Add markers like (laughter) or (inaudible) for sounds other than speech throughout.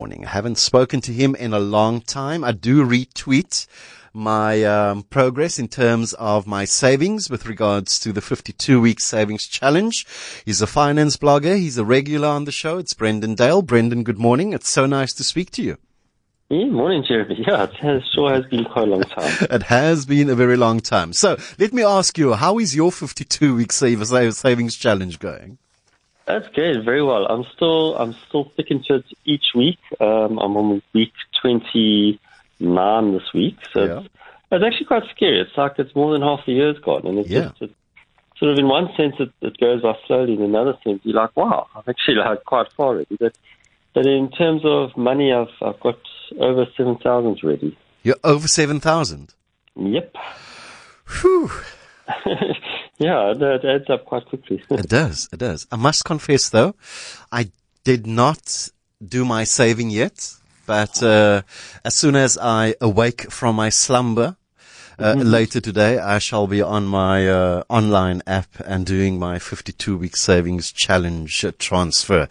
morning. I haven't spoken to him in a long time. I do retweet my um, progress in terms of my savings with regards to the 52 week savings challenge. He's a finance blogger. He's a regular on the show. It's Brendan Dale. Brendan, good morning. It's so nice to speak to you. Yeah, morning, Jeremy. (laughs) Yeah, it has, sure has been quite a long time. (laughs) it has been a very long time. So let me ask you, how is your 52 week savings challenge going? That's good, very well. I'm still I'm still sticking to it each week. Um, I'm on week 29 this week, so yeah. it's, it's, actually quite scary. It's like it's more than half the year's gone, and it's yeah. just sort of in one sense it, it goes by slowly, in another sense you're like, wow, I've actually like quite far already. But but in terms of money, I've I've got over seven thousand already. You're over seven thousand. Yep. Whew. (laughs) yeah, it adds up quite quickly. (laughs) it does. It does. I must confess, though, I did not do my saving yet. But uh, as soon as I awake from my slumber, uh, mm-hmm. later today, I shall be on my uh, online app and doing my 52 week savings challenge transfer.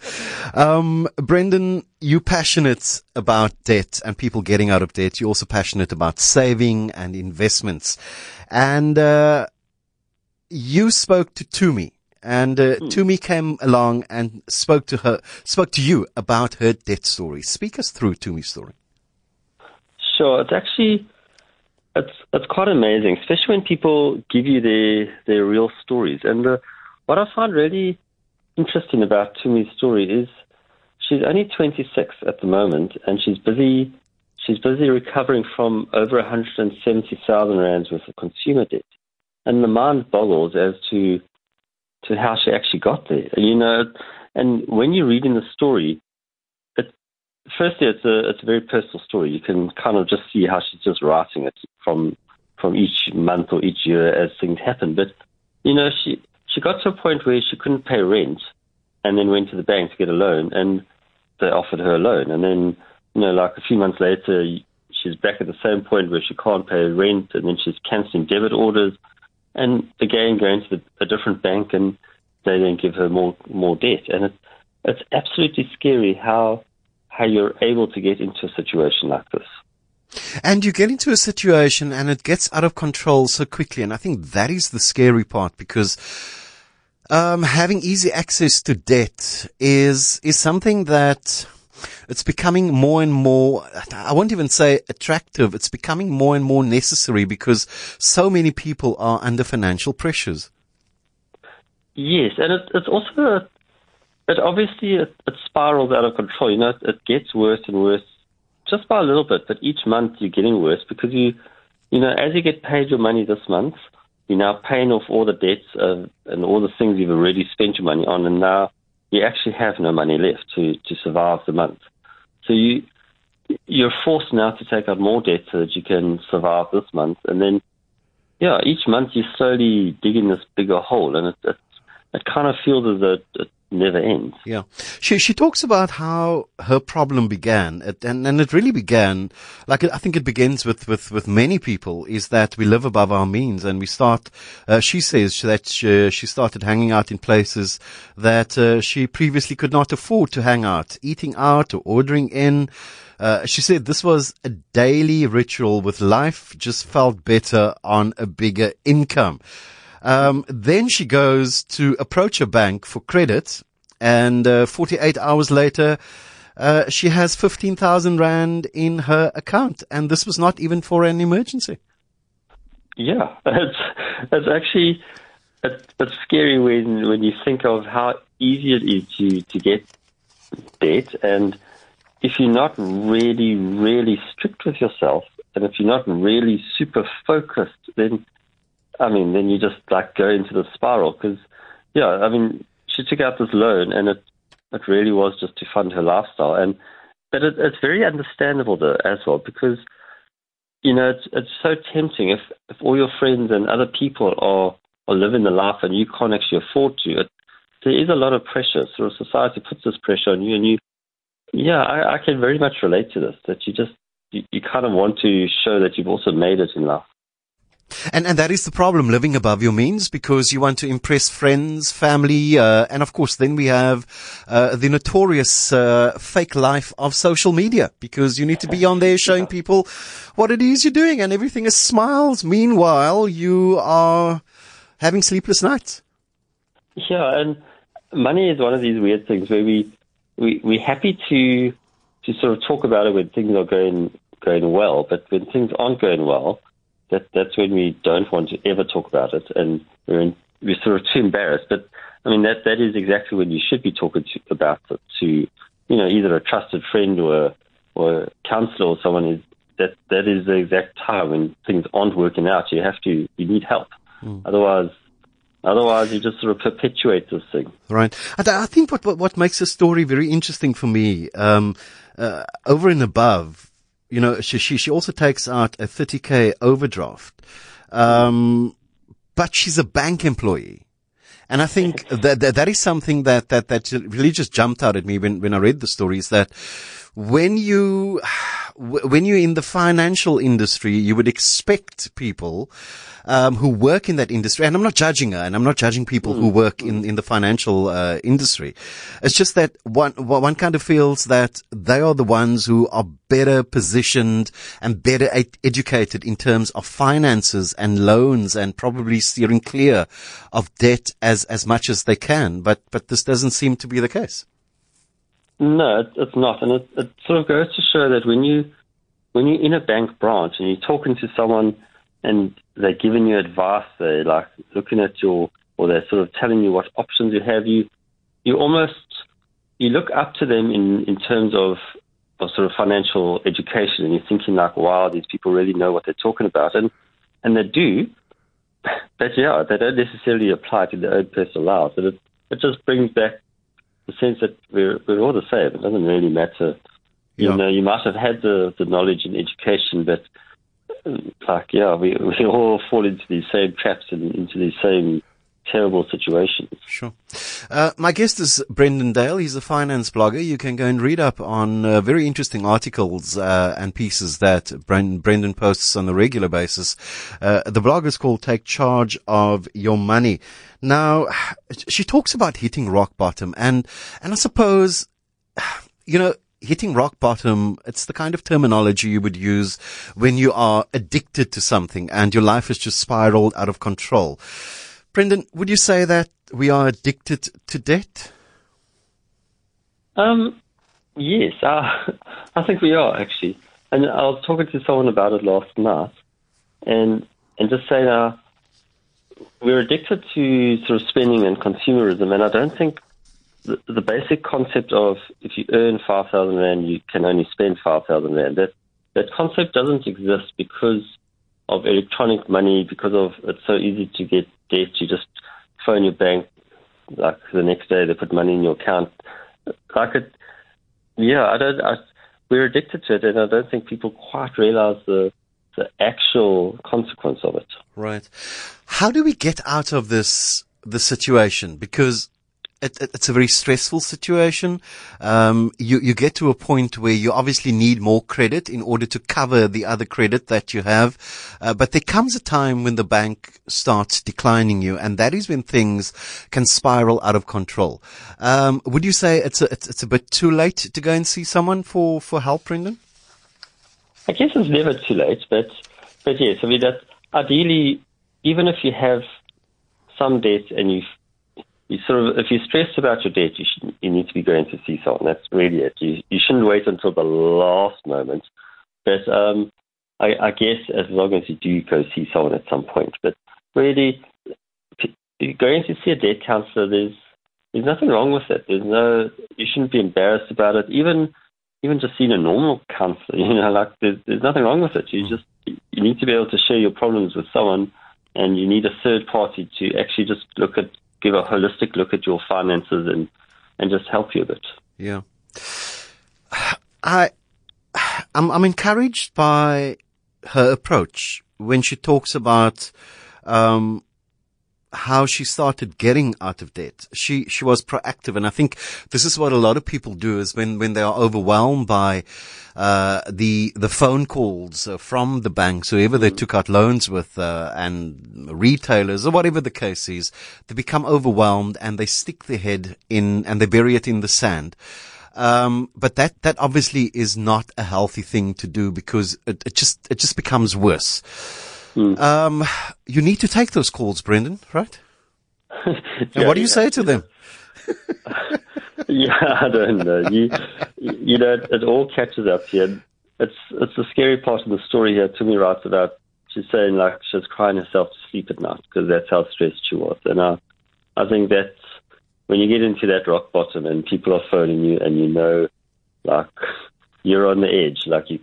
Um, Brendan, you passionate about debt and people getting out of debt. You're also passionate about saving and investments. And uh, you spoke to Tumi, and uh, mm. Tumi came along and spoke to her, spoke to you about her death story. Speak us through Tumi's story. Sure, it's actually it's it's quite amazing, especially when people give you their their real stories. And the, what I find really interesting about Tumi's story is she's only 26 at the moment, and she's busy she's busy recovering from over 170,000 rands worth of consumer debt and the mind boggles as to to how she actually got there. You know, and when you're reading the story, it, firstly it's a it's a very personal story. You can kind of just see how she's just writing it from from each month or each year as things happen. But you know, she she got to a point where she couldn't pay rent, and then went to the bank to get a loan, and they offered her a loan, and then you know, like a few months later, she's back at the same point where she can't pay rent, and then she's cancelling debit orders and again going to a different bank and they then give her more more debt. And it's it's absolutely scary how how you're able to get into a situation like this. And you get into a situation and it gets out of control so quickly. And I think that is the scary part because um, having easy access to debt is is something that it's becoming more and more, I won't even say attractive. It's becoming more and more necessary because so many people are under financial pressures. Yes, and it, it's also, it obviously it, it, spirals out of control. You know, it, it gets worse and worse just by a little bit, but each month you're getting worse because you, you know, as you get paid your money this month, you're now paying off all the debts of, and all the things you've already spent your money on, and now you actually have no money left to, to survive the month. So you you're forced now to take out more debt so that you can survive this month, and then yeah, each month you slowly dig in this bigger hole, and it it, it kind of feels as though it never ends. Yeah. She, she talks about how her problem began, and, and it really began, like I think it begins with, with, with many people, is that we live above our means and we start, uh, she says that she, she, started hanging out in places that uh, she previously could not afford to hang out, eating out or ordering in. Uh, she said this was a daily ritual with life just felt better on a bigger income. Um, then she goes to approach a bank for credit, and uh, 48 hours later, uh, she has 15,000 rand in her account, and this was not even for an emergency. Yeah, (laughs) it's it's actually it's, it's scary when when you think of how easy it is to to get debt, and if you're not really really strict with yourself, and if you're not really super focused, then I mean, then you just like go into the spiral because, yeah, I mean, she took out this loan and it it really was just to fund her lifestyle, and but it, it's very understandable though as well because, you know, it's it's so tempting if if all your friends and other people are are living the life and you can't actually afford to. It, there is a lot of pressure. So society puts this pressure on you, and you, yeah, I, I can very much relate to this. That you just you, you kind of want to show that you've also made it in life. And and that is the problem, living above your means, because you want to impress friends, family, uh, and of course, then we have uh, the notorious uh, fake life of social media, because you need to be on there showing people what it is you're doing, and everything is smiles. Meanwhile, you are having sleepless nights. Yeah, and money is one of these weird things where we we we're happy to to sort of talk about it when things are going going well, but when things aren't going well that that's when we don't want to ever talk about it, and we're in, we're sort of too embarrassed. But I mean, that that is exactly when you should be talking to, about it to you know either a trusted friend or or a counselor or someone is that that is the exact time when things aren't working out. You have to you need help, mm. otherwise. Otherwise, you just sort of perpetuate this thing. Right. I think what, what, what makes the story very interesting for me, um, uh, over and above you know, she, she, she also takes out a 30k overdraft. Um, but she's a bank employee. And I think that, that, that is something that, that, that really just jumped out at me when, when I read the story is that when you, when you're in the financial industry, you would expect people um, who work in that industry, and I'm not judging her, and I'm not judging people mm. who work in, in the financial uh, industry. It's just that one one kind of feels that they are the ones who are better positioned and better ed- educated in terms of finances and loans, and probably steering clear of debt as as much as they can. But but this doesn't seem to be the case. No, it's not, and it, it sort of goes to show that when you when you're in a bank branch and you're talking to someone and they're giving you advice. They're like looking at your, or they're sort of telling you what options you have. You, you almost, you look up to them in, in terms of, of sort of financial education, and you're thinking like, wow, these people really know what they're talking about, and and they do. But yeah, they don't necessarily apply to their own personal lives. But it, it just brings back the sense that we're we're all the same. It doesn't really matter. Yeah. You know, you might have had the, the knowledge and education, but uh, like, yeah, we, we all fall into these same traps and into these same terrible situations. Sure. Uh, my guest is Brendan Dale. He's a finance blogger. You can go and read up on uh, very interesting articles uh, and pieces that Brendan posts on a regular basis. Uh, the blog is called Take Charge of Your Money. Now, she talks about hitting rock bottom and, and I suppose, (sighs) you know, hitting rock bottom, it's the kind of terminology you would use when you are addicted to something and your life has just spiraled out of control. Brendan, would you say that we are addicted to debt? Um, yes, (laughs) uh, I think we are actually. And I was talking to someone about it last night, and and just saying, uh, we're addicted to sort of spending and consumerism, and I don't think the, the basic concept of if you earn 5,000 Rand, you can only spend 5,000 Rand. That, that concept doesn't exist because of electronic money, because of it's so easy to get debt. You just phone your bank, like the next day they put money in your account. Like it, yeah, I don't, I, we're addicted to it, and I don't think people quite realize the, the actual consequence of it. Right. How do we get out of this, the situation? Because it, it, it's a very stressful situation. Um, you, you get to a point where you obviously need more credit in order to cover the other credit that you have. Uh, but there comes a time when the bank starts declining you, and that is when things can spiral out of control. Um, would you say it's a, it's, it's a bit too late to go and see someone for, for help, Brendan? I guess it's never too late, but, but yes, I mean, that ideally, even if you have some debt and you you sort of, if you're stressed about your debt, you should, you need to be going to see someone. That's really it. You, you shouldn't wait until the last moment. But um, I, I guess as long as you do go see someone at some point. But really, going to see a debt counselor, there's there's nothing wrong with it. There's no, you shouldn't be embarrassed about it. Even even just seeing a normal counselor, (laughs) you know, like there's, there's nothing wrong with it. You just you need to be able to share your problems with someone, and you need a third party to actually just look at give a holistic look at your finances and and just help you a bit. Yeah, I I'm, I'm encouraged by her approach when she talks about um, how she started getting out of debt. She, she was proactive. And I think this is what a lot of people do is when, when they are overwhelmed by, uh, the the phone calls uh, from the banks, whoever they took out loans with, uh, and retailers or whatever the case is, they become overwhelmed and they stick their head in and they bury it in the sand. Um, but that, that obviously is not a healthy thing to do because it, it just, it just becomes worse. Um, you need to take those calls, Brendan, right? (laughs) and what do you yeah. say to them? (laughs) yeah, I don't know. You, you know, it, it all catches up here. It's it's the scary part of the story here. Tumi writes about. She's saying like she's crying herself to sleep at night because that's how stressed she was. And I, I think that's when you get into that rock bottom and people are phoning you and you know, like you're on the edge. Like you,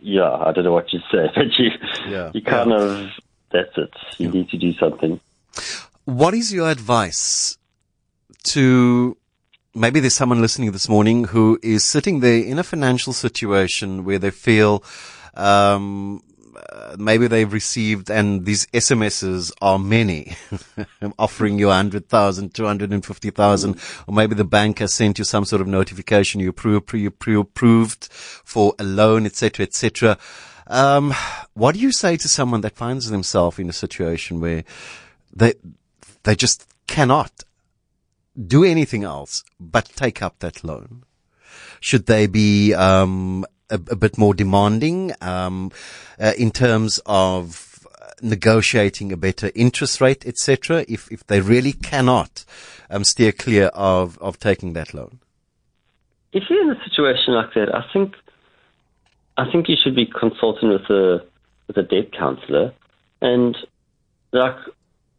yeah, I don't know what you say, (laughs) but you, Yeah. you kind of that's it. You need to do something. What is your advice to maybe there's someone listening this morning who is sitting there in a financial situation where they feel um, maybe they've received and these SMSs are many (laughs) offering you 100,000, 250,000 or maybe the bank has sent you some sort of notification you approved, pre, pre approved for a loan, etc., etc. Um, what do you say to someone that finds themselves in a situation where they they just cannot do anything else but take up that loan? Should they be um, a, a bit more demanding um, uh, in terms of negotiating a better interest rate, etc. If if they really cannot um, steer clear of of taking that loan? if you're in a situation like that, I think I think you should be consulting with a with a debt counselor, and like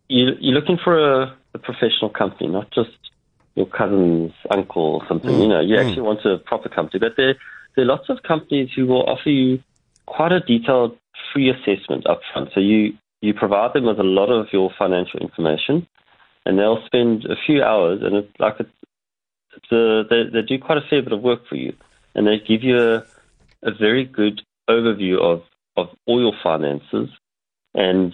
you you're looking for a, a professional company, not just your cousin's uncle or something. You know, you actually want a proper company. But there there are lots of companies who will offer you quite a detailed free assessment up front. So you you provide them with a lot of your financial information, and they'll spend a few hours, and it's like it's it's a, they, they do quite a fair bit of work for you, and they give you a, a very good overview of, of all your finances, and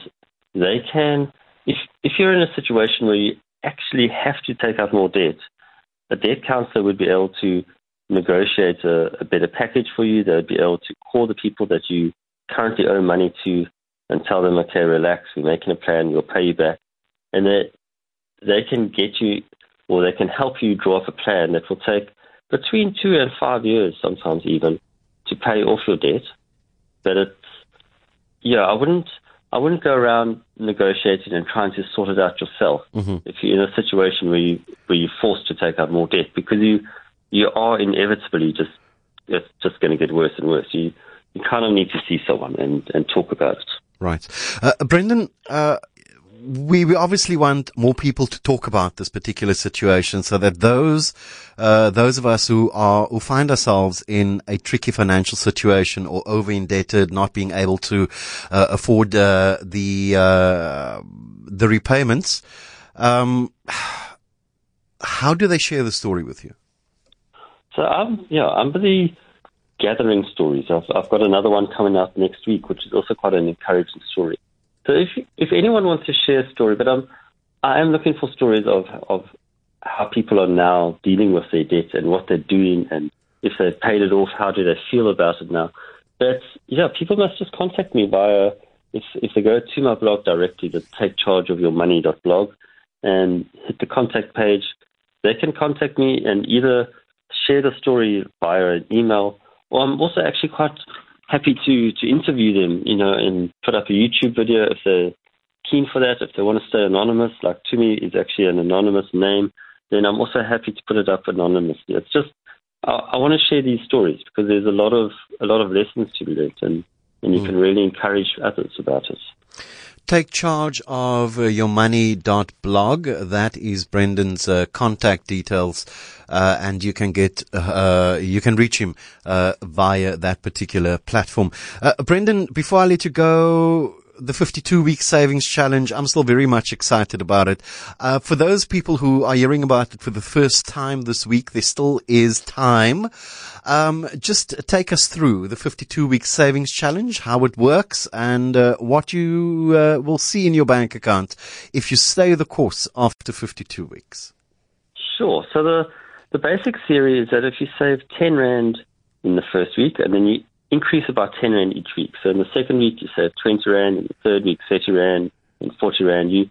they can, if if you're in a situation where you actually have to take out more debt, a debt counselor would be able to negotiate a, a better package for you. They'll be able to call the people that you currently owe money to and tell them, okay, relax, we're making a plan, we'll pay you back, and they they can get you or they can help you draw up a plan that will take between two and five years, sometimes even, to pay off your debt. But it's yeah, I wouldn't I wouldn't go around negotiating and trying to sort it out yourself mm-hmm. if you're in a situation where you where you're forced to take out more debt because you you are inevitably just it's just going to get worse and worse. You you kind of need to see someone and, and talk about it. Right. Uh, Brendan, uh, we, we obviously want more people to talk about this particular situation so that those, uh, those of us who are, who find ourselves in a tricky financial situation or over indebted, not being able to, uh, afford, uh, the, uh, the repayments, um, (sighs) how do they share the story with you? So I'm yeah, I'm busy gathering stories. I've, I've got another one coming out next week, which is also quite an encouraging story. So if if anyone wants to share a story, but I'm I am looking for stories of of how people are now dealing with their debt and what they're doing, and if they've paid it off, how do they feel about it now? But yeah, people must just contact me via if if they go to my blog directly, the take charge of your money.blog, and hit the contact page. They can contact me and either share the story via an email, or I'm also actually quite happy to, to interview them, you know, and put up a YouTube video if they're keen for that. If they want to stay anonymous, like Tumi is actually an anonymous name, then I'm also happy to put it up anonymously. It's just I, I want to share these stories because there's a lot of a lot of lessons to be learned, and and you hmm. can really encourage others about it. Take charge of uh, your money.blog. That is Brendan's uh, contact details. Uh, and you can get, uh, you can reach him, uh, via that particular platform. Uh, Brendan, before I let you go, the 52 week savings challenge. I'm still very much excited about it. Uh, for those people who are hearing about it for the first time this week, there still is time. Um, just take us through the 52 week savings challenge, how it works and uh, what you uh, will see in your bank account if you stay the course after 52 weeks. Sure. So the the basic theory is that if you save ten rand in the first week, and then you increase about 10 Rand each week. So in the second week, you save 20 Rand, in the third week, 30 Rand, and 40 Rand. You,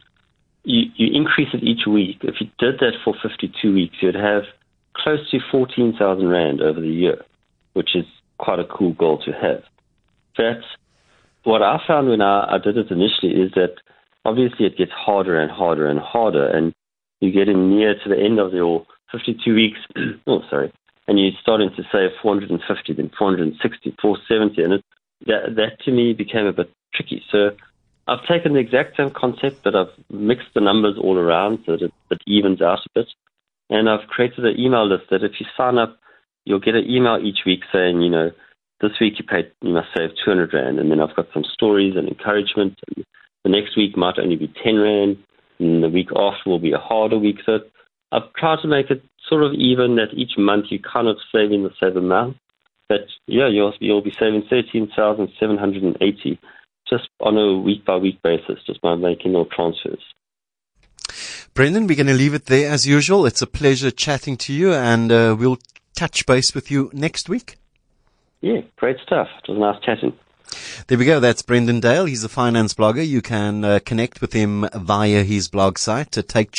you, you increase it each week. If you did that for 52 weeks, you'd have close to 14,000 Rand over the year, which is quite a cool goal to have. That's what I found when I, I did it initially is that obviously it gets harder and harder and harder, and you're getting near to the end of your 52 weeks. (clears throat) oh, sorry. And you're starting to save 450, then 460, 470, and it, that, that to me became a bit tricky. So I've taken the exact same concept, but I've mixed the numbers all around so that it, it evens out a bit. And I've created an email list that if you sign up, you'll get an email each week saying, you know, this week you paid, you must save 200 Rand. And then I've got some stories and encouragement. And the next week might only be 10 Rand. And the week after will be a harder week. So I've tried to make it sort of even that each month you kind of saving the same amount. But yeah, you'll, you'll be saving 13,780 just on a week by week basis, just by making your transfers. Brendan, we're going to leave it there as usual. It's a pleasure chatting to you, and uh, we'll touch base with you next week. Yeah, great stuff. It was nice chatting. There we go. That's Brendan Dale. He's a finance blogger. You can uh, connect with him via his blog site to take